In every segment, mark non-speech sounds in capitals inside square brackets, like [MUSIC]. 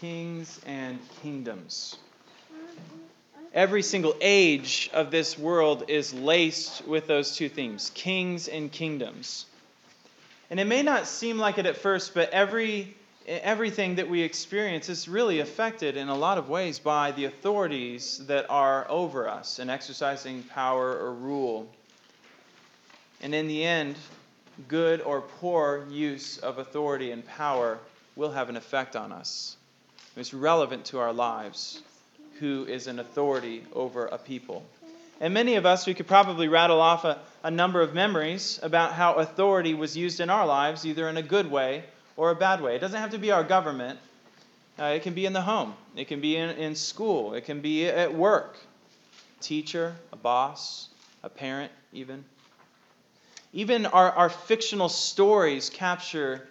kings and kingdoms. Every single age of this world is laced with those two themes kings and kingdoms. And it may not seem like it at first, but every, everything that we experience is really affected in a lot of ways by the authorities that are over us and exercising power or rule. And in the end, good or poor use of authority and power will have an effect on us. It's relevant to our lives who is an authority over a people. And many of us, we could probably rattle off a, a number of memories about how authority was used in our lives, either in a good way or a bad way. It doesn't have to be our government, uh, it can be in the home, it can be in, in school, it can be at work. Teacher, a boss, a parent, even. Even our, our fictional stories capture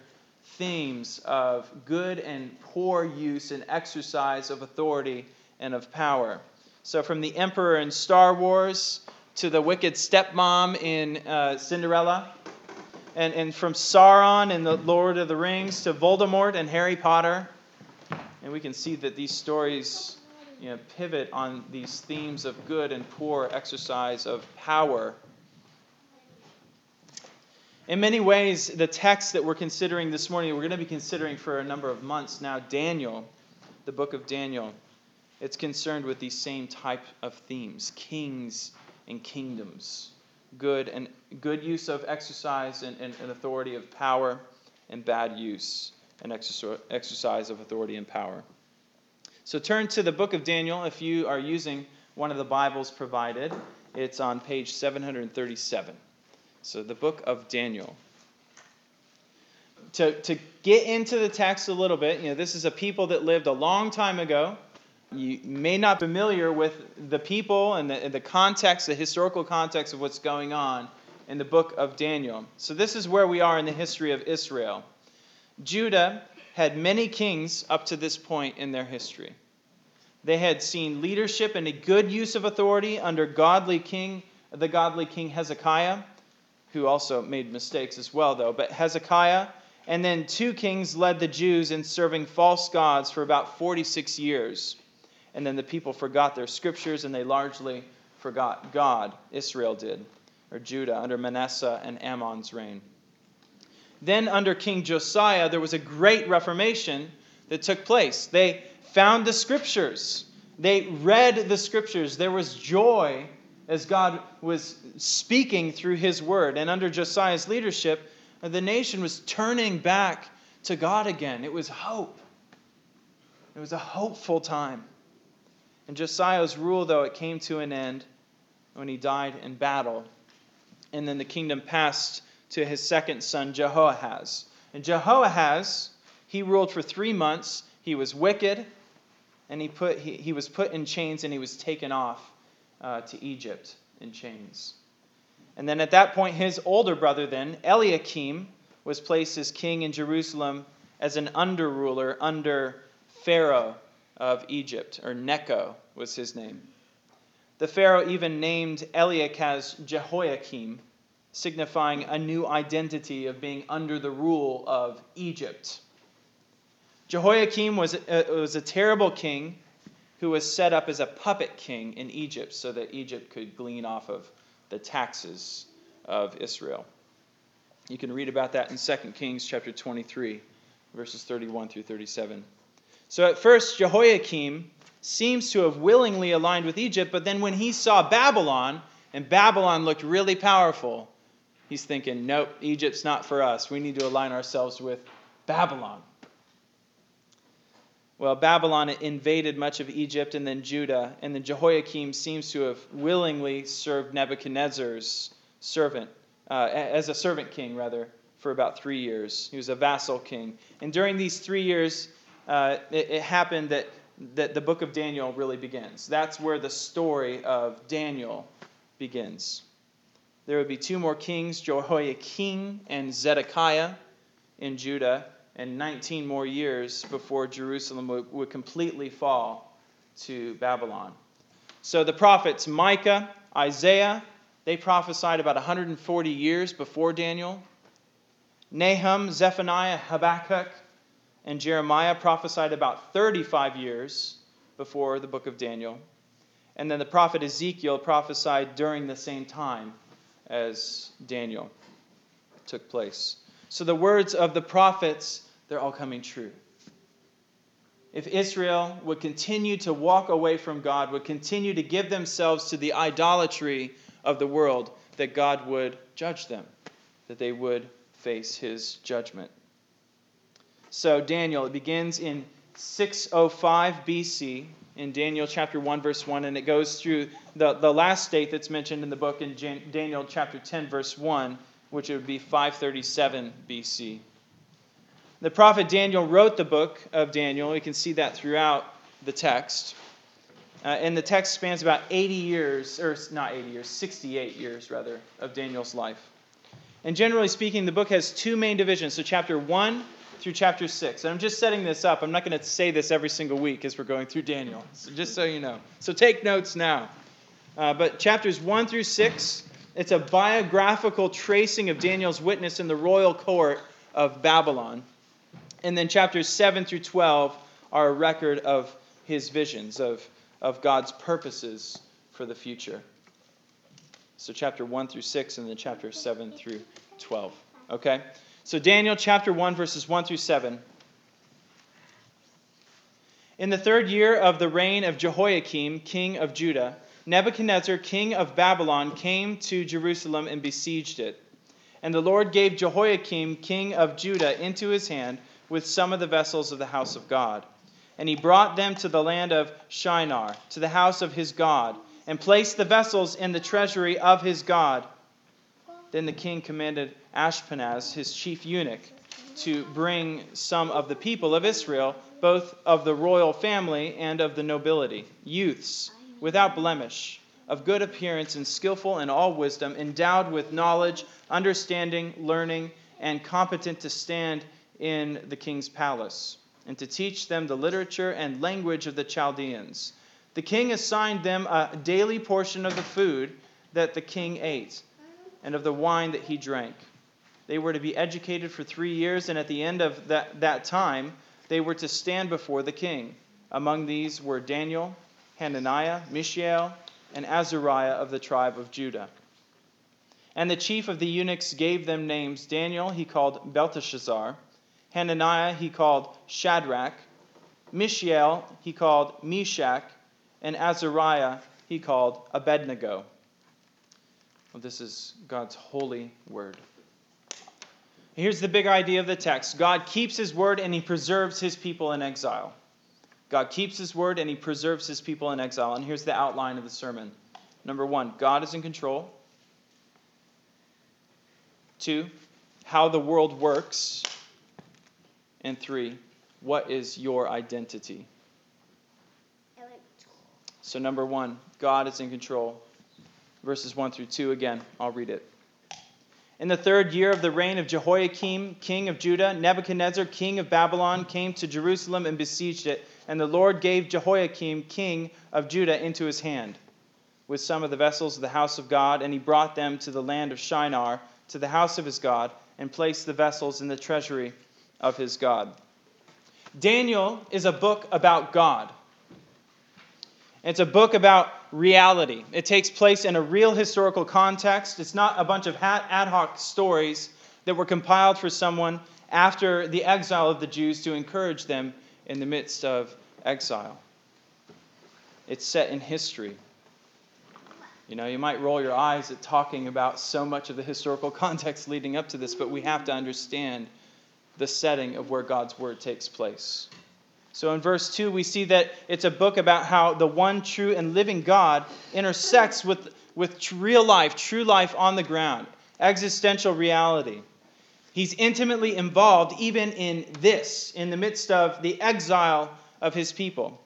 themes of good and poor use and exercise of authority and of power. So, from the Emperor in Star Wars to the wicked stepmom in uh, Cinderella, and, and from Sauron in The Lord of the Rings to Voldemort and Harry Potter. And we can see that these stories you know, pivot on these themes of good and poor exercise of power in many ways, the text that we're considering this morning, we're going to be considering for a number of months now, Daniel, the book of Daniel. It's concerned with these same type of themes kings and kingdoms, good and good use of exercise and, and, and authority of power, and bad use and exercise of authority and power. So turn to the book of Daniel if you are using one of the Bibles provided. It's on page 737. So, the book of Daniel. To, to get into the text a little bit, you know, this is a people that lived a long time ago. You may not be familiar with the people and the, the context, the historical context of what's going on in the book of Daniel. So, this is where we are in the history of Israel. Judah had many kings up to this point in their history. They had seen leadership and a good use of authority under godly king, the godly king Hezekiah who also made mistakes as well, though. But Hezekiah and then two kings led the Jews in serving false gods for about 46 years. And then the people forgot their scriptures and they largely forgot God. Israel did, or Judah, under Manasseh and Amon's reign. Then, under King Josiah, there was a great reformation that took place. They found the scriptures, they read the scriptures. There was joy as God was speaking through his word. And under Josiah's leadership, the nation was turning back to God again. It was hope. It was a hopeful time. And Josiah's rule, though, it came to an end when he died in battle. And then the kingdom passed to his second son, Jehoahaz. And Jehoahaz, he ruled for three months. He was wicked, and he, put, he, he was put in chains and he was taken off uh, to Egypt in chains. And then at that point, his older brother, then, Eliakim, was placed as king in Jerusalem as an under ruler under Pharaoh of Egypt, or Necho was his name. The Pharaoh even named Eliakim Jehoiakim, signifying a new identity of being under the rule of Egypt. Jehoiakim was a, was a terrible king who was set up as a puppet king in Egypt so that Egypt could glean off of the taxes of Israel. You can read about that in 2 Kings chapter 23, verses 31 through 37. So at first, Jehoiakim seems to have willingly aligned with Egypt, but then when he saw Babylon, and Babylon looked really powerful, he's thinking, nope, Egypt's not for us. We need to align ourselves with Babylon. Well, Babylon invaded much of Egypt and then Judah, and then Jehoiakim seems to have willingly served Nebuchadnezzar's servant, uh, as a servant king, rather, for about three years. He was a vassal king. And during these three years, uh, it, it happened that, that the book of Daniel really begins. That's where the story of Daniel begins. There would be two more kings, Jehoiachin and Zedekiah in Judah and 19 more years before Jerusalem would, would completely fall to Babylon. So the prophets Micah, Isaiah, they prophesied about 140 years before Daniel. Nahum, Zephaniah, Habakkuk, and Jeremiah prophesied about 35 years before the book of Daniel. And then the prophet Ezekiel prophesied during the same time as Daniel took place. So the words of the prophets, they're all coming true. If Israel would continue to walk away from God, would continue to give themselves to the idolatry of the world, that God would judge them, that they would face his judgment. So, Daniel, it begins in 605 BC in Daniel chapter 1, verse 1, and it goes through the, the last date that's mentioned in the book in Jan- Daniel chapter 10, verse 1, which would be 537 BC. The prophet Daniel wrote the book of Daniel. We can see that throughout the text. Uh, and the text spans about 80 years, or not 80 years, 68 years rather, of Daniel's life. And generally speaking, the book has two main divisions. So, chapter 1 through chapter 6. And I'm just setting this up. I'm not going to say this every single week as we're going through Daniel, so just so you know. So, take notes now. Uh, but chapters 1 through 6, it's a biographical tracing of Daniel's witness in the royal court of Babylon. And then chapters 7 through 12 are a record of his visions, of, of God's purposes for the future. So, chapter 1 through 6, and then chapter 7 through 12. Okay? So, Daniel chapter 1, verses 1 through 7. In the third year of the reign of Jehoiakim, king of Judah, Nebuchadnezzar, king of Babylon, came to Jerusalem and besieged it. And the Lord gave Jehoiakim, king of Judah, into his hand with some of the vessels of the house of God. And he brought them to the land of Shinar, to the house of his God and placed the vessels in the treasury of his God. Then the king commanded Ashpenaz, his chief eunuch, to bring some of the people of Israel, both of the royal family and of the nobility, youths, without blemish, of good appearance and skillful in all wisdom, endowed with knowledge, understanding, learning, and competent to stand in the king's palace, and to teach them the literature and language of the Chaldeans the king assigned them a daily portion of the food that the king ate and of the wine that he drank. They were to be educated for three years, and at the end of that, that time, they were to stand before the king. Among these were Daniel, Hananiah, Mishael, and Azariah of the tribe of Judah. And the chief of the eunuchs gave them names Daniel he called Belteshazzar, Hananiah he called Shadrach, Mishael he called Meshach, and Azariah he called Abednego. Well, this is God's holy word. Here's the big idea of the text God keeps his word and he preserves his people in exile. God keeps his word and he preserves his people in exile. And here's the outline of the sermon. Number one, God is in control. Two, how the world works. And three, what is your identity? So, number one, God is in control. Verses 1 through 2 again, I'll read it. In the third year of the reign of Jehoiakim, king of Judah, Nebuchadnezzar, king of Babylon, came to Jerusalem and besieged it. And the Lord gave Jehoiakim, king of Judah, into his hand with some of the vessels of the house of God, and he brought them to the land of Shinar, to the house of his God, and placed the vessels in the treasury of his God. Daniel is a book about God. It's a book about reality. It takes place in a real historical context. It's not a bunch of ad hoc stories that were compiled for someone after the exile of the Jews to encourage them in the midst of exile. It's set in history. You know, you might roll your eyes at talking about so much of the historical [LAUGHS] context leading up to this, but we have to understand the setting of where God's word takes place. So in verse 2, we see that it's a book about how the one true and living God intersects with, with real life, true life on the ground, existential reality. He's intimately involved even in this, in the midst of the exile of his people.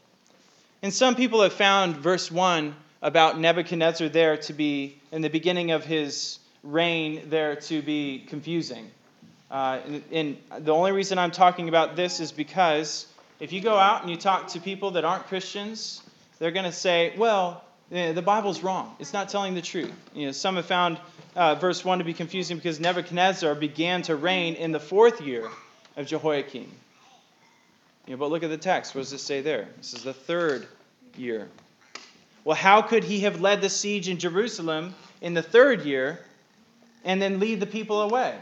And some people have found verse 1 about Nebuchadnezzar there to be, in the beginning of his reign, there to be confusing. Uh, and, and the only reason I'm talking about this is because if you go out and you talk to people that aren't Christians, they're going to say, well, the Bible's wrong. It's not telling the truth. You know, some have found uh, verse 1 to be confusing because Nebuchadnezzar began to reign in the fourth year of Jehoiakim. You know, but look at the text. What does it say there? This is the third year. Well, how could he have led the siege in Jerusalem in the third year and then lead the people away?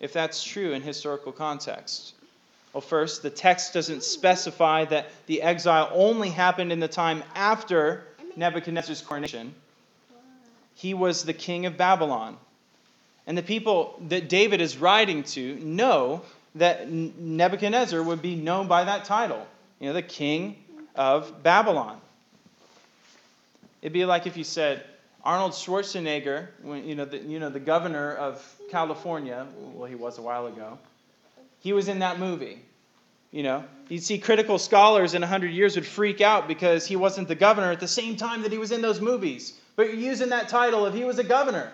If that's true in historical context. Well, first, the text doesn't specify that the exile only happened in the time after Nebuchadnezzar's coronation. He was the king of Babylon. And the people that David is writing to know that Nebuchadnezzar would be known by that title, you know, the king of Babylon. It'd be like if you said Arnold Schwarzenegger, when, you know, the, you know, the governor of California, well, he was a while ago, he was in that movie. You know, you'd see critical scholars in 100 years would freak out because he wasn't the governor at the same time that he was in those movies. But you're using that title if he was a governor.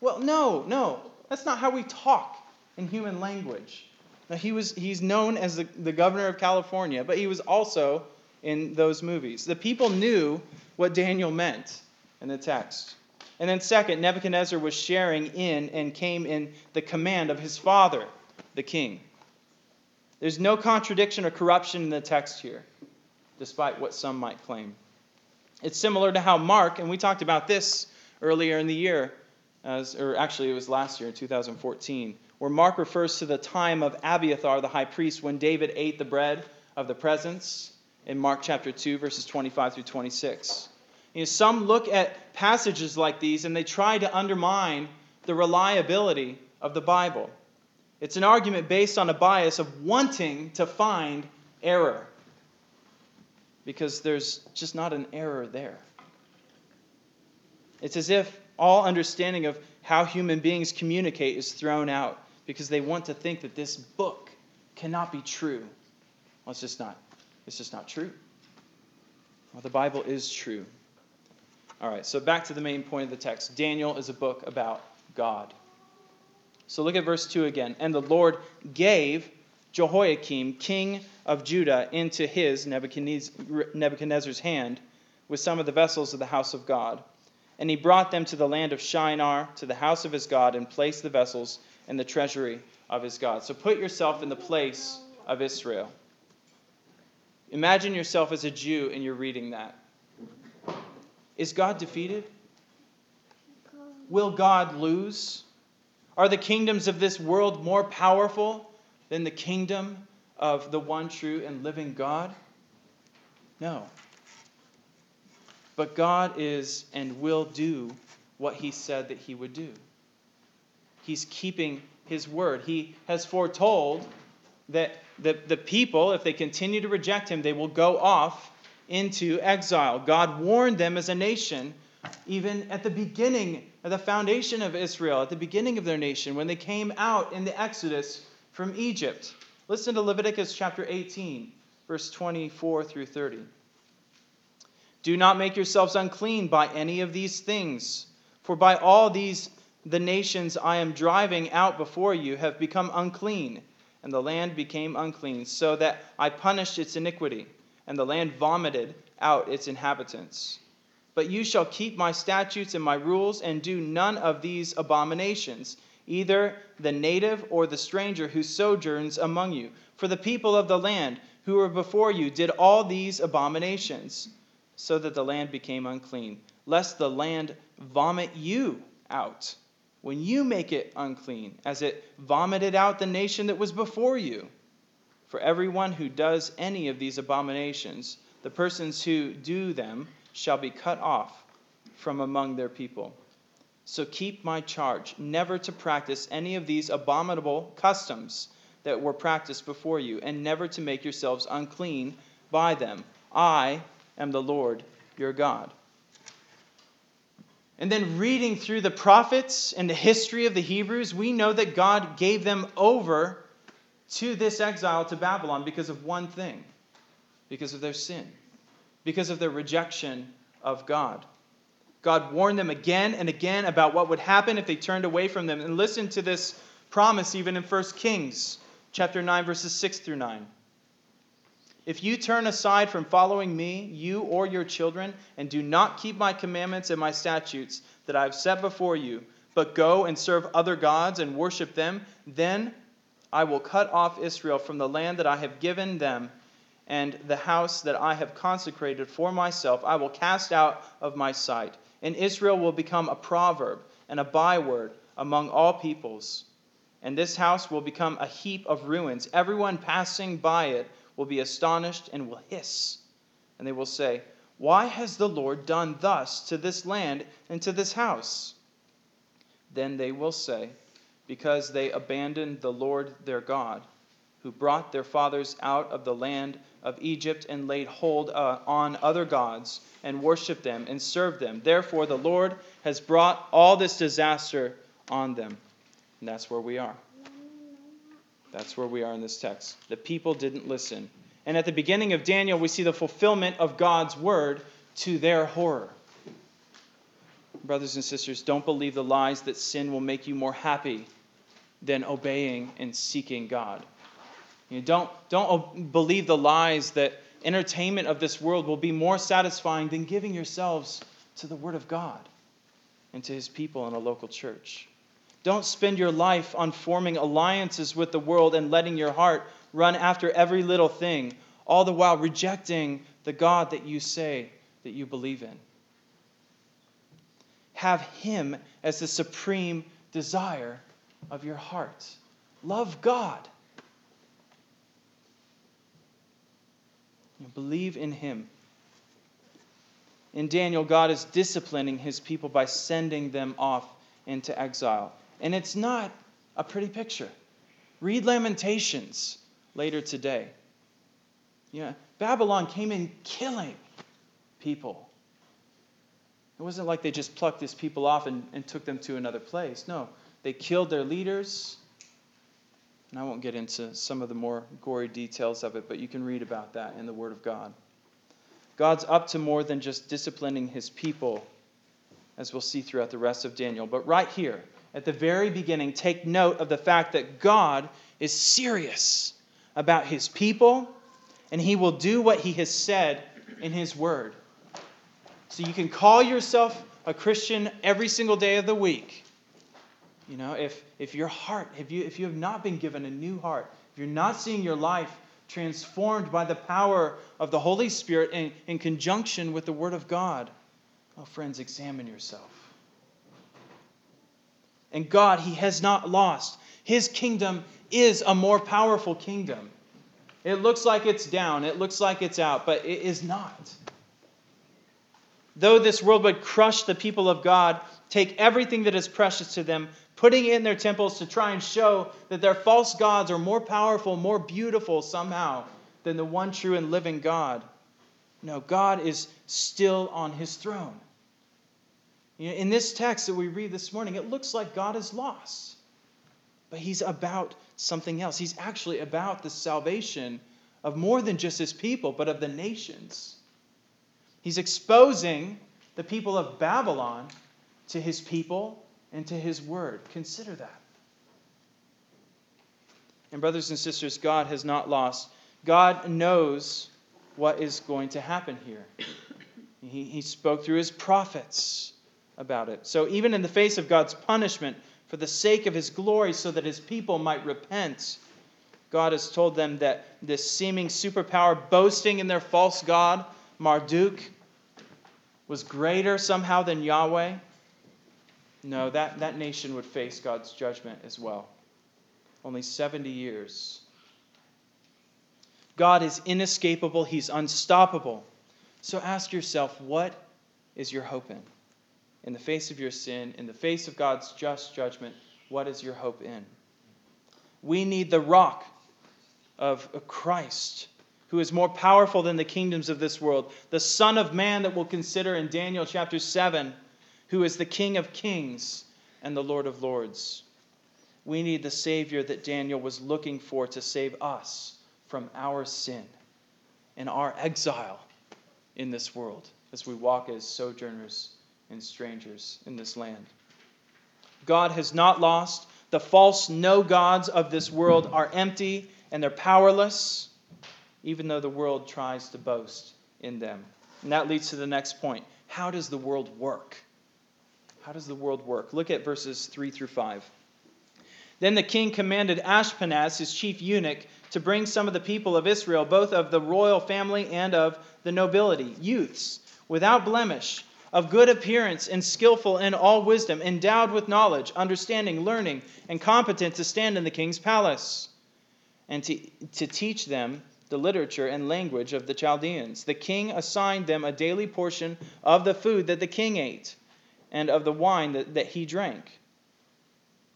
Well, no, no. That's not how we talk in human language. Now, he was, he's known as the, the governor of California, but he was also in those movies. The people knew what Daniel meant in the text. And then, second, Nebuchadnezzar was sharing in and came in the command of his father, the king. There's no contradiction or corruption in the text here, despite what some might claim. It's similar to how Mark, and we talked about this earlier in the year, as, or actually it was last year, 2014, where Mark refers to the time of Abiathar, the high priest, when David ate the bread of the presence in Mark chapter 2, verses 25 through 26. You know, some look at passages like these and they try to undermine the reliability of the Bible. It's an argument based on a bias of wanting to find error because there's just not an error there. It's as if all understanding of how human beings communicate is thrown out because they want to think that this book cannot be true. Well, it's just not. It's just not true. Well, the Bible is true. All right, so back to the main point of the text. Daniel is a book about God. So look at verse 2 again. And the Lord gave Jehoiakim, king of Judah, into his, Nebuchadnezzar's hand, with some of the vessels of the house of God. And he brought them to the land of Shinar, to the house of his God, and placed the vessels in the treasury of his God. So put yourself in the place of Israel. Imagine yourself as a Jew and you're reading that. Is God defeated? Will God lose? Are the kingdoms of this world more powerful than the kingdom of the one true and living God? No. But God is and will do what he said that he would do. He's keeping his word. He has foretold that the, the people, if they continue to reject him, they will go off into exile. God warned them as a nation, even at the beginning, at the foundation of Israel, at the beginning of their nation, when they came out in the Exodus from Egypt. Listen to Leviticus chapter 18, verse 24 through 30. Do not make yourselves unclean by any of these things, for by all these the nations I am driving out before you have become unclean and the land became unclean, so that I punished its iniquity, and the land vomited out its inhabitants. But you shall keep my statutes and my rules, and do none of these abominations, either the native or the stranger who sojourns among you. For the people of the land who were before you did all these abominations, so that the land became unclean, lest the land vomit you out when you make it unclean, as it vomited out the nation that was before you. For everyone who does any of these abominations, the persons who do them shall be cut off from among their people. So keep my charge, never to practice any of these abominable customs that were practiced before you, and never to make yourselves unclean by them. I am the Lord your God. And then reading through the prophets and the history of the Hebrews, we know that God gave them over to this exile to Babylon because of one thing because of their sin, because of their rejection of God. God warned them again and again about what would happen if they turned away from them. And listen to this promise even in 1 Kings chapter 9 verses 6 through 9. If you turn aside from following me, you or your children, and do not keep my commandments and my statutes that I have set before you, but go and serve other gods and worship them, then I will cut off Israel from the land that I have given them and the house that I have consecrated for myself. I will cast out of my sight. And Israel will become a proverb and a byword among all peoples. And this house will become a heap of ruins. Everyone passing by it will be astonished and will hiss. And they will say, Why has the Lord done thus to this land and to this house? Then they will say, because they abandoned the Lord their God, who brought their fathers out of the land of Egypt and laid hold uh, on other gods and worshiped them and served them. Therefore, the Lord has brought all this disaster on them. And that's where we are. That's where we are in this text. The people didn't listen. And at the beginning of Daniel, we see the fulfillment of God's word to their horror. Brothers and sisters, don't believe the lies that sin will make you more happy than obeying and seeking God. You know, don't, don't believe the lies that entertainment of this world will be more satisfying than giving yourselves to the Word of God and to His people in a local church. Don't spend your life on forming alliances with the world and letting your heart run after every little thing, all the while rejecting the God that you say that you believe in. Have Him as the supreme desire of your heart. Love God. Believe in Him. In Daniel, God is disciplining His people by sending them off into exile. And it's not a pretty picture. Read Lamentations later today. Yeah, Babylon came in killing people. It wasn't like they just plucked these people off and, and took them to another place. No, they killed their leaders. And I won't get into some of the more gory details of it, but you can read about that in the Word of God. God's up to more than just disciplining his people, as we'll see throughout the rest of Daniel. But right here, at the very beginning, take note of the fact that God is serious about his people, and he will do what he has said in his word. So you can call yourself a Christian every single day of the week. You know, if, if your heart, if you, if you have not been given a new heart, if you're not seeing your life transformed by the power of the Holy Spirit in, in conjunction with the Word of God, oh, friends, examine yourself. And God, He has not lost. His kingdom is a more powerful kingdom. It looks like it's down, it looks like it's out, but it is not. Though this world would crush the people of God, take everything that is precious to them, putting it in their temples to try and show that their false gods are more powerful, more beautiful somehow than the one true and living God. No, God is still on his throne. In this text that we read this morning, it looks like God is lost. But he's about something else. He's actually about the salvation of more than just his people, but of the nations. He's exposing the people of Babylon to his people and to his word. Consider that. And, brothers and sisters, God has not lost. God knows what is going to happen here. He, he spoke through his prophets about it. So, even in the face of God's punishment, for the sake of his glory, so that his people might repent, God has told them that this seeming superpower, boasting in their false God, Marduk, was greater somehow than Yahweh. No, that, that nation would face God's judgment as well. Only 70 years. God is inescapable, He's unstoppable. So ask yourself, what is your hope in? In the face of your sin, in the face of God's just judgment, what is your hope in? We need the rock of Christ, who is more powerful than the kingdoms of this world, the Son of Man that we'll consider in Daniel chapter 7 who is the King of kings and the Lord of lords. We need the Savior that Daniel was looking for to save us from our sin and our exile in this world as we walk as sojourners and strangers in this land. God has not lost. The false no gods of this world are empty and they're powerless, even though the world tries to boast in them. And that leads to the next point. How does the world work? How does the world work? Look at verses 3 through 5. Then the king commanded Ashpenaz, his chief eunuch, to bring some of the people of Israel, both of the royal family and of the nobility, youths, without blemish, of good appearance, and skillful in all wisdom, endowed with knowledge, understanding, learning, and competent to stand in the king's palace, and to, to teach them the literature and language of the Chaldeans. The king assigned them a daily portion of the food that the king ate and of the wine that, that he drank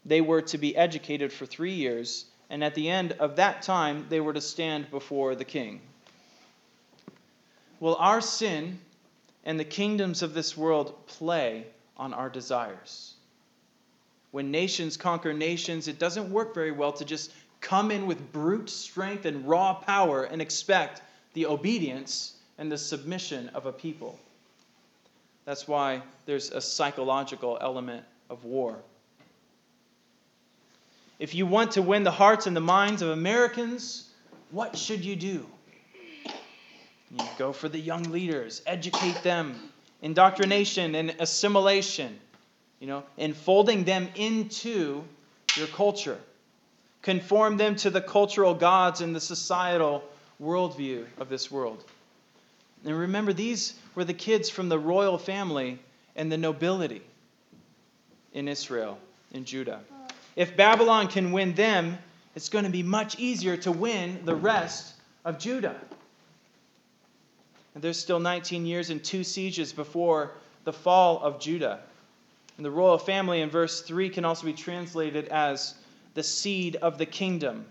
they were to be educated for three years, and at the end of that time, they were to stand before the king. Will our sin and the kingdoms of this world play on our desires? When nations conquer nations, it doesn't work very well to just come in with brute strength and raw power and expect the obedience and the submission of a people. That's why there's a psychological element of war. If you want to win the hearts and the minds of Americans, what should you do? You go for the young leaders, educate them, indoctrination and assimilation, you know, enfolding them into your culture. Conform them to the cultural gods and the societal worldview of this world. And remember, these were the kids from the royal family and the nobility in Israel, in Judah. If Babylon can win them, it's going to be much easier to win the rest of Judah. And there's still 19 years and two sieges before the fall of Judah. And the royal family in verse 3 can also be translated as the seed of the kingdom.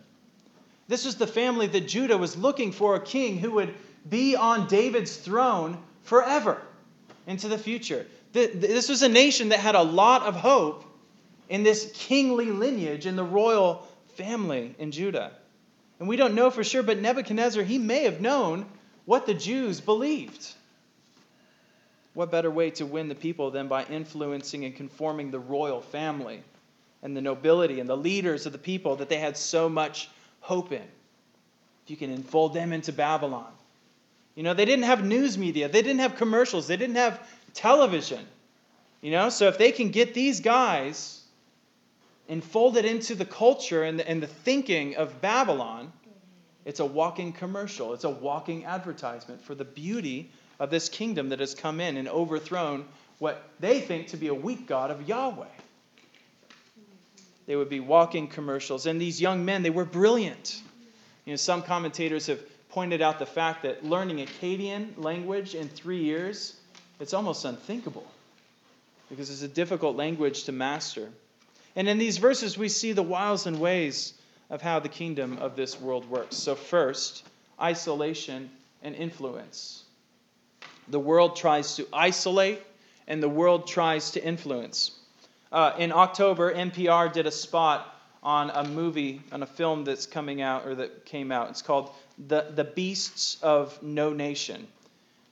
This was the family that Judah was looking for a king who would be on David's throne forever into the future. This was a nation that had a lot of hope in this kingly lineage in the royal family in Judah. And we don't know for sure, but Nebuchadnezzar, he may have known what the Jews believed. What better way to win the people than by influencing and conforming the royal family and the nobility and the leaders of the people that they had so much hope in? If you can enfold them into Babylon. You know, they didn't have news media, they didn't have commercials, they didn't have television. You know, so if they can get these guys and fold it into the culture and the, and the thinking of Babylon, it's a walking commercial. It's a walking advertisement for the beauty of this kingdom that has come in and overthrown what they think to be a weak God of Yahweh. They would be walking commercials. And these young men, they were brilliant. You know, some commentators have pointed out the fact that learning Akkadian language in three years, it's almost unthinkable because it's a difficult language to master. And in these verses, we see the wiles and ways of how the kingdom of this world works. So, first, isolation and influence. The world tries to isolate, and the world tries to influence. Uh, in October, NPR did a spot on a movie, on a film that's coming out, or that came out. It's called The, the Beasts of No Nation.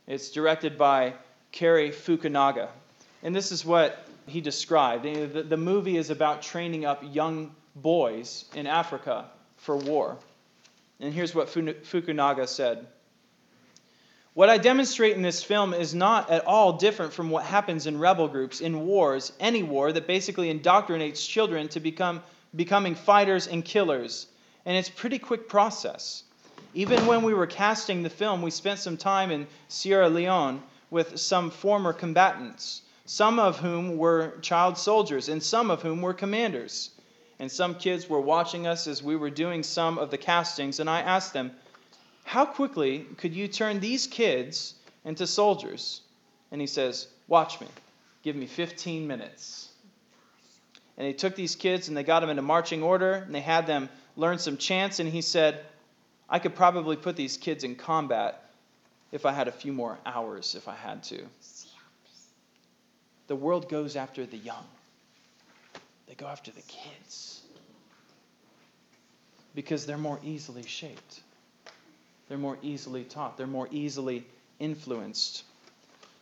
It's directed by Cary Fukunaga. And this is what he described. The, the movie is about training up young boys in Africa for war. And here's what Fukunaga said What I demonstrate in this film is not at all different from what happens in rebel groups, in wars, any war that basically indoctrinates children to become becoming fighters and killers. And it's a pretty quick process. Even when we were casting the film, we spent some time in Sierra Leone with some former combatants some of whom were child soldiers, and some of whom were commanders. And some kids were watching us as we were doing some of the castings, and I asked them, How quickly could you turn these kids into soldiers? And he says, Watch me. Give me 15 minutes. And he took these kids and they got them into marching order, and they had them learn some chants, and he said, I could probably put these kids in combat if I had a few more hours, if I had to. The world goes after the young, they go after the kids because they're more easily shaped, they're more easily taught, they're more easily influenced.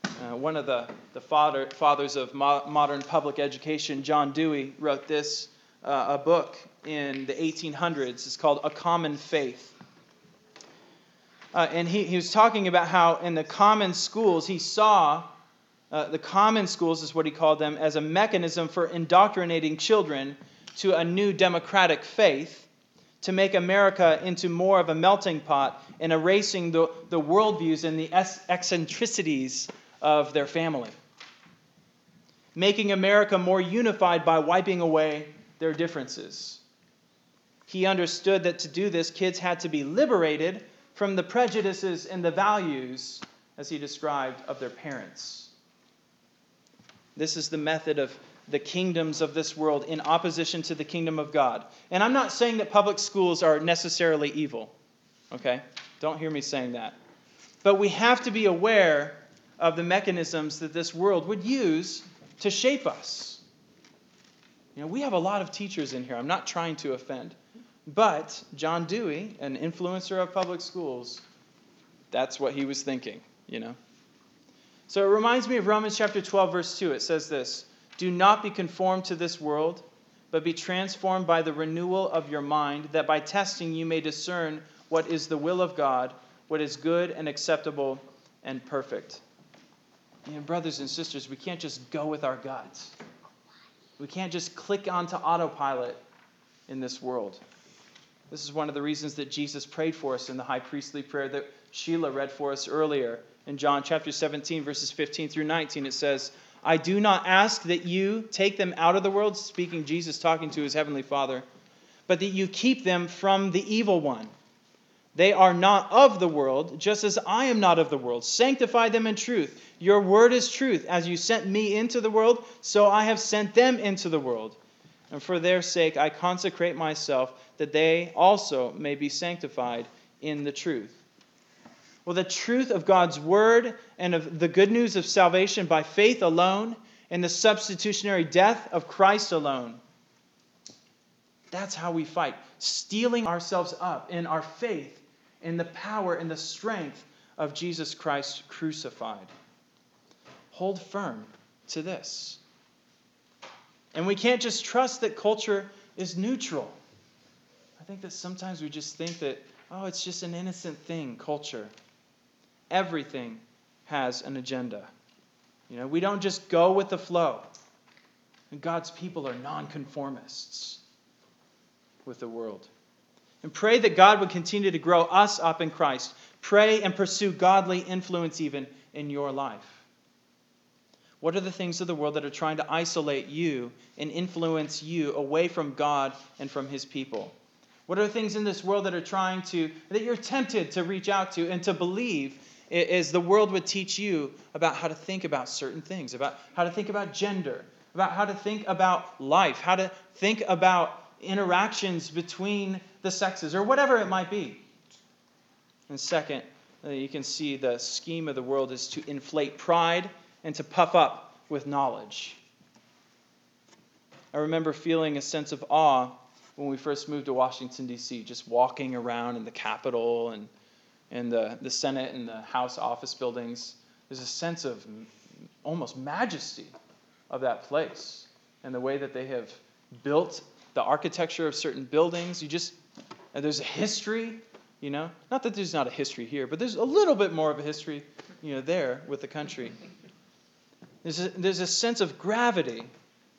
Uh, one of the, the father, fathers of mo- modern public education, John Dewey, wrote this uh, a book in the 1800s. It's called A Common Faith. Uh, and he, he was talking about how in the common schools he saw uh, the common schools is what he called them, as a mechanism for indoctrinating children to a new democratic faith to make America into more of a melting pot and erasing the, the worldviews and the eccentricities of their family. Making America more unified by wiping away their differences. He understood that to do this, kids had to be liberated from the prejudices and the values, as he described, of their parents. This is the method of the kingdoms of this world in opposition to the kingdom of God. And I'm not saying that public schools are necessarily evil, okay? Don't hear me saying that. But we have to be aware of the mechanisms that this world would use to shape us. You know, we have a lot of teachers in here. I'm not trying to offend. But John Dewey, an influencer of public schools, that's what he was thinking, you know. So it reminds me of Romans chapter 12 verse 2. It says this, "Do not be conformed to this world, but be transformed by the renewal of your mind, that by testing you may discern what is the will of God, what is good and acceptable and perfect." You know, brothers and sisters, we can't just go with our guts. We can't just click onto autopilot in this world. This is one of the reasons that Jesus prayed for us in the high priestly prayer that Sheila read for us earlier. In John chapter 17, verses 15 through 19, it says, I do not ask that you take them out of the world, speaking Jesus talking to his heavenly Father, but that you keep them from the evil one. They are not of the world, just as I am not of the world. Sanctify them in truth. Your word is truth. As you sent me into the world, so I have sent them into the world and for their sake I consecrate myself, that they also may be sanctified in the truth. Well, the truth of God's word and of the good news of salvation by faith alone and the substitutionary death of Christ alone. That's how we fight, steeling ourselves up in our faith in the power and the strength of Jesus Christ crucified. Hold firm to this. And we can't just trust that culture is neutral. I think that sometimes we just think that, oh, it's just an innocent thing, culture. Everything has an agenda. You know, we don't just go with the flow. And God's people are nonconformists with the world. And pray that God would continue to grow us up in Christ. Pray and pursue godly influence even in your life. What are the things of the world that are trying to isolate you and influence you away from God and from His people? What are things in this world that are trying to, that you're tempted to reach out to and to believe as the world would teach you about how to think about certain things, about how to think about gender, about how to think about life, how to think about interactions between the sexes, or whatever it might be? And second, uh, you can see the scheme of the world is to inflate pride and to puff up with knowledge. I remember feeling a sense of awe when we first moved to Washington, D.C., just walking around in the Capitol and, and the, the Senate and the House office buildings. There's a sense of almost majesty of that place and the way that they have built the architecture of certain buildings. You just, uh, there's a history, you know. Not that there's not a history here, but there's a little bit more of a history, you know, there with the country. There's a, there's a sense of gravity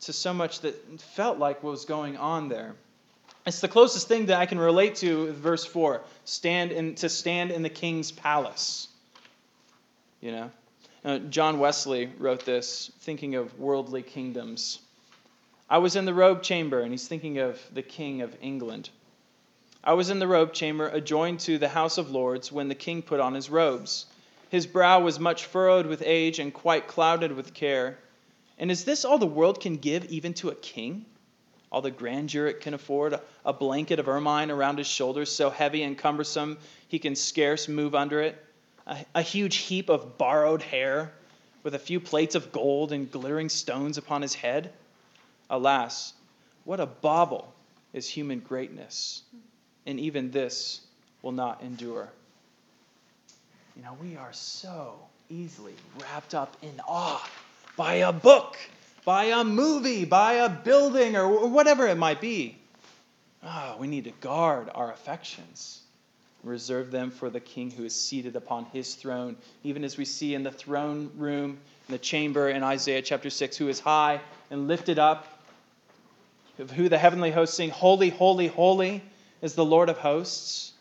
to so much that felt like what was going on there. It's the closest thing that I can relate to verse 4 stand in, to stand in the king's palace. You know? Now, John Wesley wrote this, thinking of worldly kingdoms. I was in the robe chamber, and he's thinking of the king of England. I was in the robe chamber adjoined to the House of Lords when the king put on his robes. His brow was much furrowed with age and quite clouded with care. And is this all the world can give, even to a king? All the grandeur it can afford, a blanket of ermine around his shoulders, so heavy and cumbersome he can scarce move under it, a, a huge heap of borrowed hair, with a few plates of gold and glittering stones upon his head? Alas, what a bauble is human greatness, and even this will not endure. You know, we are so easily wrapped up in awe by a book, by a movie, by a building, or whatever it might be. Oh, we need to guard our affections, reserve them for the king who is seated upon his throne, even as we see in the throne room, in the chamber in Isaiah chapter 6, who is high and lifted up. of who the heavenly hosts sing, Holy, holy, holy is the Lord of hosts.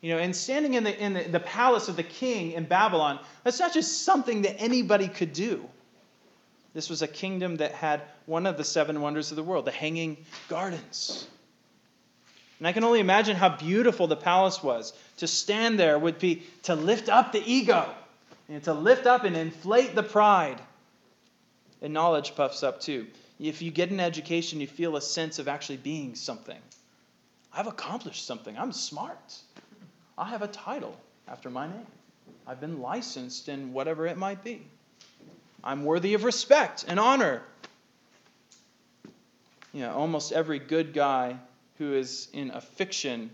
You know, and standing in the, in the, the palace of the king in Babylon, that's not just something that anybody could do. This was a kingdom that had one of the seven wonders of the world, the hanging gardens. And I can only imagine how beautiful the palace was. To stand there would be to lift up the ego, and to lift up and inflate the pride. And knowledge puffs up too. If you get an education, you feel a sense of actually being something. I've accomplished something. I'm smart. I have a title after my name. I've been licensed in whatever it might be. I'm worthy of respect and honor. You know, almost every good guy who is in a fiction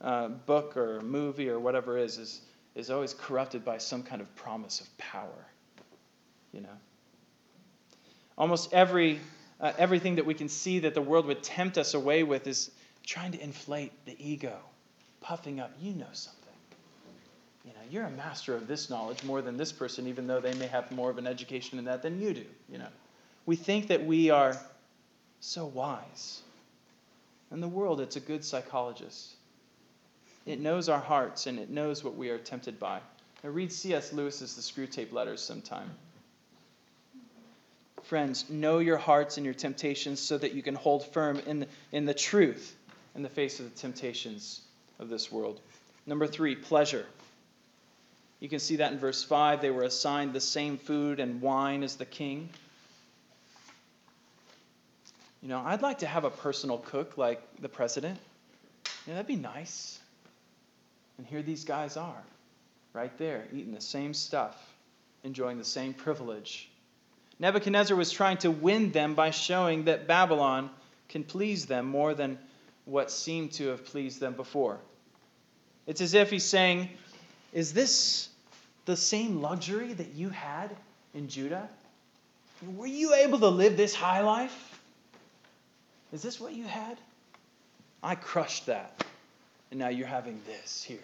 uh, book or movie or whatever is, is is always corrupted by some kind of promise of power. You know? Almost every, uh, everything that we can see that the world would tempt us away with is trying to inflate the ego, puffing up. You know something. You know, you're a master of this knowledge more than this person, even though they may have more of an education in that than you do. You know, we think that we are so wise. In the world, it's a good psychologist. It knows our hearts and it knows what we are tempted by. Now, read C.S. Lewis's The Screwtape Letters sometime. Friends, know your hearts and your temptations so that you can hold firm in the, in the truth in the face of the temptations of this world. Number three, pleasure. You can see that in verse 5. They were assigned the same food and wine as the king. You know, I'd like to have a personal cook like the president. Yeah, that'd be nice. And here these guys are, right there, eating the same stuff, enjoying the same privilege. Nebuchadnezzar was trying to win them by showing that Babylon can please them more than what seemed to have pleased them before. It's as if he's saying, Is this the same luxury that you had in Judah? Were you able to live this high life? Is this what you had? I crushed that. And now you're having this here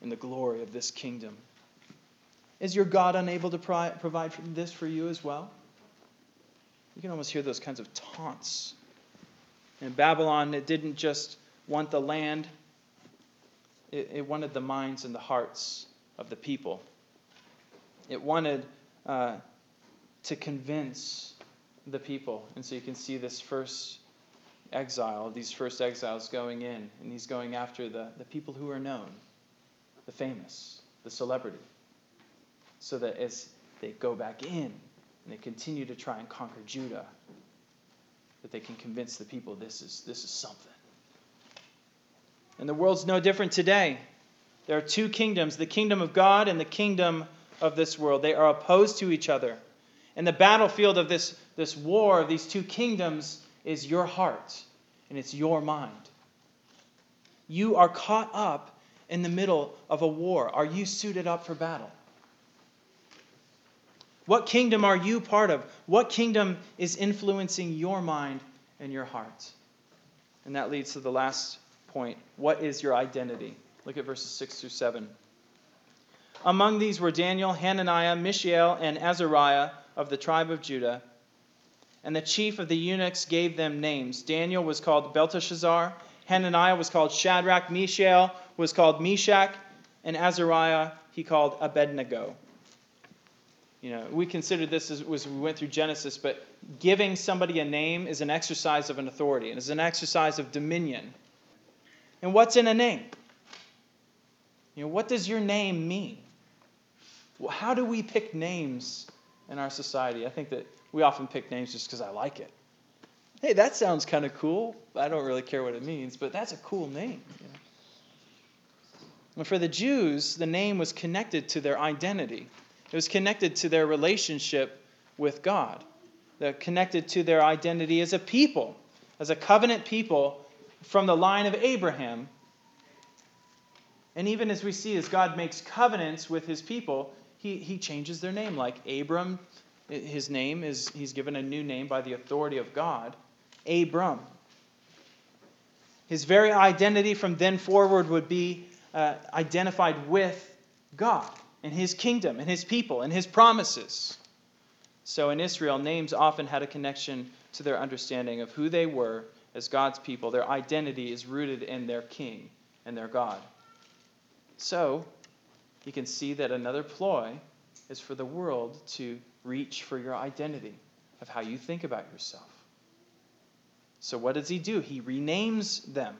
in the glory of this kingdom. Is your God unable to provide this for you as well? You can almost hear those kinds of taunts. In Babylon, it didn't just want the land, it, it wanted the minds and the hearts of the people. It wanted uh, to convince the people. And so you can see this first exile, these first exiles going in, and he's going after the, the people who are known, the famous, the celebrity, so that as they go back in and they continue to try and conquer Judah, that they can convince the people this is, this is something. And the world's no different today. There are two kingdoms the kingdom of God and the kingdom of this world. They are opposed to each other. And the battlefield of this, this war of these two kingdoms is your heart and it's your mind. You are caught up in the middle of a war. Are you suited up for battle? What kingdom are you part of? What kingdom is influencing your mind and your heart? And that leads to the last point. What is your identity? Look at verses 6 through 7. Among these were Daniel, Hananiah, Mishael, and Azariah of the tribe of Judah. And the chief of the eunuchs gave them names. Daniel was called Belteshazzar, Hananiah was called Shadrach, Mishael was called Meshach, and Azariah he called Abednego. You know, we considered this as, as we went through Genesis, but giving somebody a name is an exercise of an authority and is an exercise of dominion. And what's in a name? You know, what does your name mean? How do we pick names in our society? I think that we often pick names just because I like it. Hey, that sounds kind of cool. I don't really care what it means, but that's a cool name. You know? And for the Jews, the name was connected to their identity. It was connected to their relationship with God. They're connected to their identity as a people, as a covenant people from the line of Abraham. And even as we see, as God makes covenants with his people, he, he changes their name. Like Abram his name is, he's given a new name by the authority of God, Abram. His very identity from then forward would be uh, identified with God and his kingdom and his people and his promises. So in Israel, names often had a connection to their understanding of who they were as God's people. Their identity is rooted in their king and their God. So you can see that another ploy is for the world to reach for your identity of how you think about yourself. So what does he do? He renames them.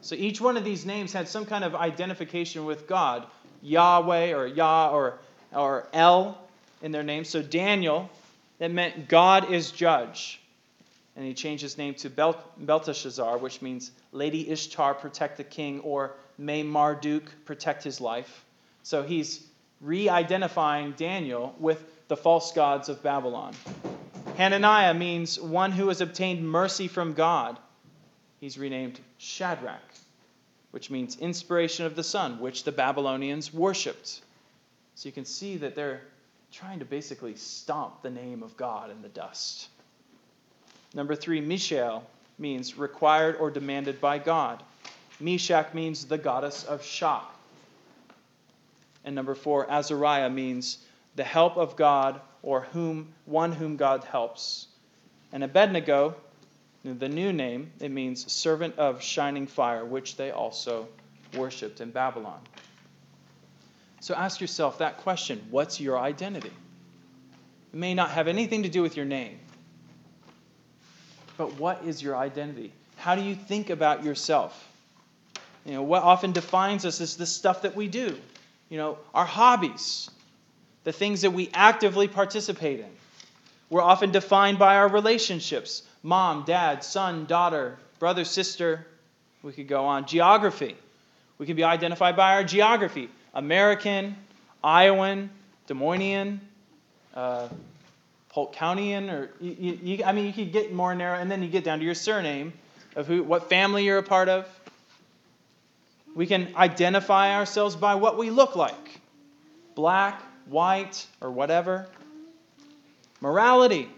So each one of these names had some kind of identification with God, Yahweh or Yah or, or El in their name. So Daniel, that meant God is judge. And he changed his name to Bel- Belteshazzar, which means Lady Ishtar, protect the king, or may Marduk protect his life. So he's re identifying Daniel with the false gods of Babylon. Hananiah means one who has obtained mercy from God. He's renamed Shadrach, which means inspiration of the sun, which the Babylonians worshipped. So you can see that they're trying to basically stomp the name of God in the dust. Number three, Mishael means required or demanded by God. Meshach means the goddess of shock. And number four, Azariah means the help of God or whom one whom God helps. And Abednego, the new name, it means servant of shining fire, which they also worshipped in Babylon. So ask yourself that question what's your identity? It may not have anything to do with your name, but what is your identity? How do you think about yourself? You know, what often defines us is the stuff that we do. You know, our hobbies, the things that we actively participate in. We're often defined by our relationships mom, dad, son, daughter, brother, sister. We could go on. Geography. We can be identified by our geography American, Iowan, Des Moinesian, uh, Polk Countyan, or you, you, I mean, you could get more narrow, and then you get down to your surname of who, what family you're a part of. We can identify ourselves by what we look like black, white, or whatever. Morality.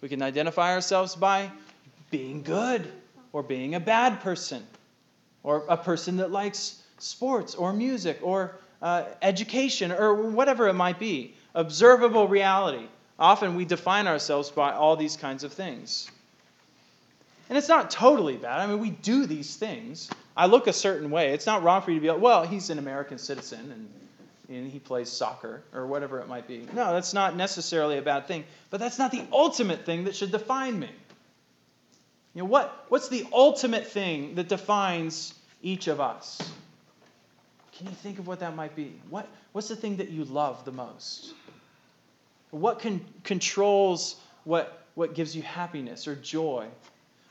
We can identify ourselves by being good or being a bad person or a person that likes sports or music or uh, education or whatever it might be. Observable reality. Often we define ourselves by all these kinds of things. And it's not totally bad. I mean, we do these things. I look a certain way. It's not wrong for you to be like, well, he's an American citizen and, and he plays soccer or whatever it might be. No, that's not necessarily a bad thing. But that's not the ultimate thing that should define me. You know, what, what's the ultimate thing that defines each of us? Can you think of what that might be? What, what's the thing that you love the most? What con- controls what, what gives you happiness or joy?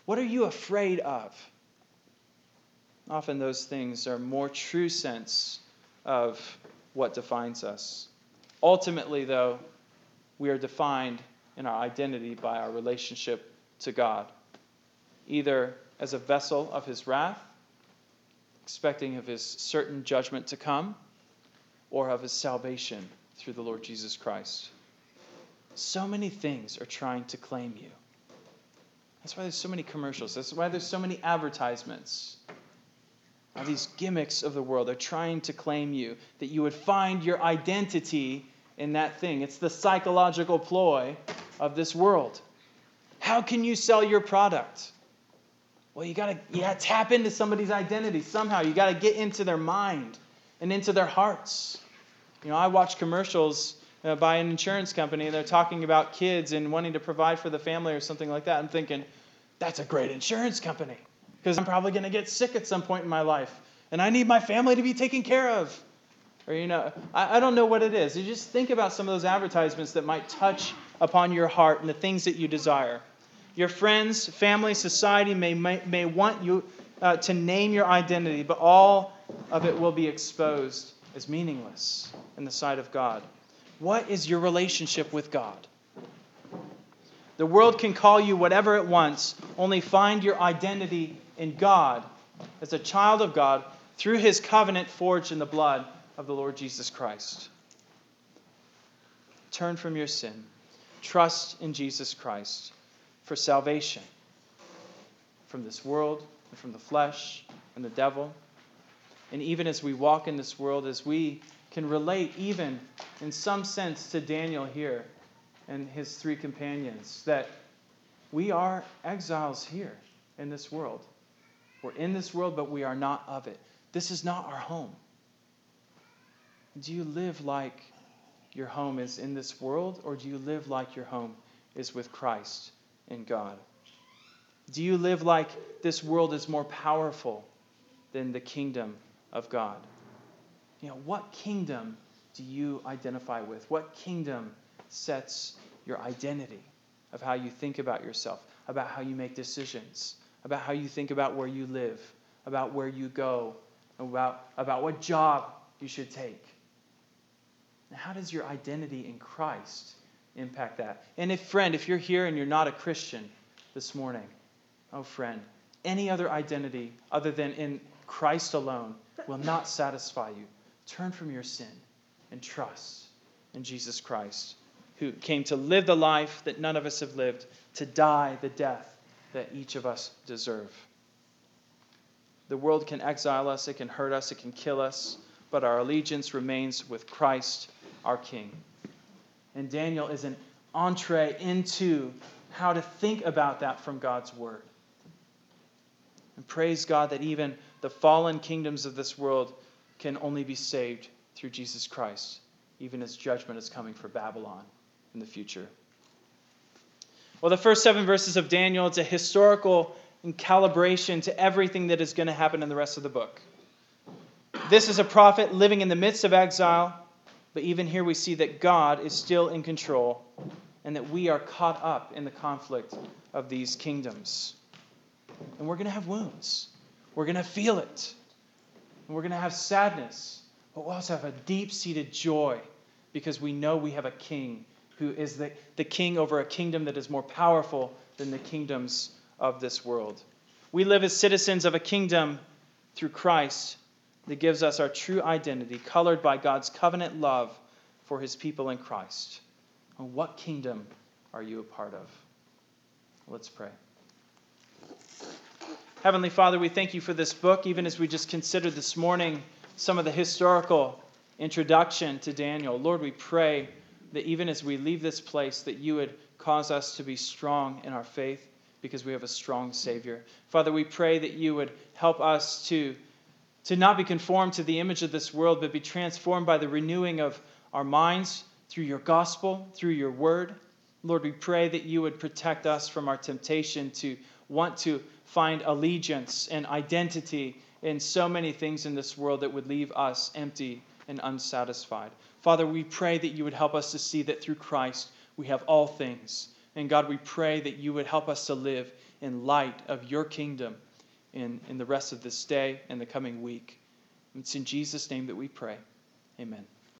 What are you afraid of? Often those things are more true sense of what defines us. Ultimately, though, we are defined in our identity by our relationship to God, either as a vessel of His wrath, expecting of His certain judgment to come, or of His salvation through the Lord Jesus Christ. So many things are trying to claim you. That's why there's so many commercials. That's why there's so many advertisements. These gimmicks of the world are trying to claim you, that you would find your identity in that thing. It's the psychological ploy of this world. How can you sell your product? Well, you gotta you gotta tap into somebody's identity somehow. You gotta get into their mind and into their hearts. You know, I watch commercials uh, by an insurance company and they're talking about kids and wanting to provide for the family or something like that. I'm thinking, that's a great insurance company because I'm probably going to get sick at some point in my life and I need my family to be taken care of. Or, you know, I, I don't know what it is. You just think about some of those advertisements that might touch upon your heart and the things that you desire. Your friends, family, society may, may, may want you uh, to name your identity, but all of it will be exposed as meaningless in the sight of God. What is your relationship with God? The world can call you whatever it wants, only find your identity in God as a child of God through his covenant forged in the blood of the Lord Jesus Christ. Turn from your sin. Trust in Jesus Christ for salvation from this world and from the flesh and the devil. And even as we walk in this world, as we can relate, even in some sense, to Daniel here, and his three companions that we are exiles here in this world. We're in this world, but we are not of it. This is not our home. Do you live like your home is in this world, or do you live like your home is with Christ and God? Do you live like this world is more powerful than the kingdom of God? You know, what kingdom do you identify with? What kingdom sets your identity of how you think about yourself, about how you make decisions, about how you think about where you live, about where you go, about, about what job you should take? how does your identity in Christ impact that? And if, friend, if you're here and you're not a Christian this morning, oh, friend, any other identity other than in Christ alone will not satisfy you. Turn from your sin and trust in Jesus Christ, who came to live the life that none of us have lived, to die the death that each of us deserve. The world can exile us, it can hurt us, it can kill us, but our allegiance remains with Christ, our King. And Daniel is an entree into how to think about that from God's Word. And praise God that even the fallen kingdoms of this world can only be saved through Jesus Christ, even as judgment is coming for Babylon in the future. Well, the first seven verses of Daniel, it's a historical calibration to everything that is going to happen in the rest of the book. This is a prophet living in the midst of exile, but even here we see that God is still in control and that we are caught up in the conflict of these kingdoms. And we're going to have wounds. We're going to feel it. And we're going to have sadness. But we'll also have a deep seated joy because we know we have a king who is the, the king over a kingdom that is more powerful than the kingdoms of this world. We live as citizens of a kingdom through Christ that gives us our true identity, colored by God's covenant love for his people in Christ. And what kingdom are you a part of? Let's pray. Heavenly Father, we thank you for this book, even as we just considered this morning some of the historical introduction to Daniel. Lord, we pray that even as we leave this place, that you would cause us to be strong in our faith because we have a strong Savior. Father, we pray that you would help us to, to not be conformed to the image of this world, but be transformed by the renewing of our minds through your gospel, through your word. Lord, we pray that you would protect us from our temptation to want to find allegiance and identity in so many things in this world that would leave us empty and unsatisfied. Father, we pray that you would help us to see that through Christ we have all things. And God, we pray that you would help us to live in light of your kingdom in, in the rest of this day and the coming week. It's in Jesus' name that we pray. Amen.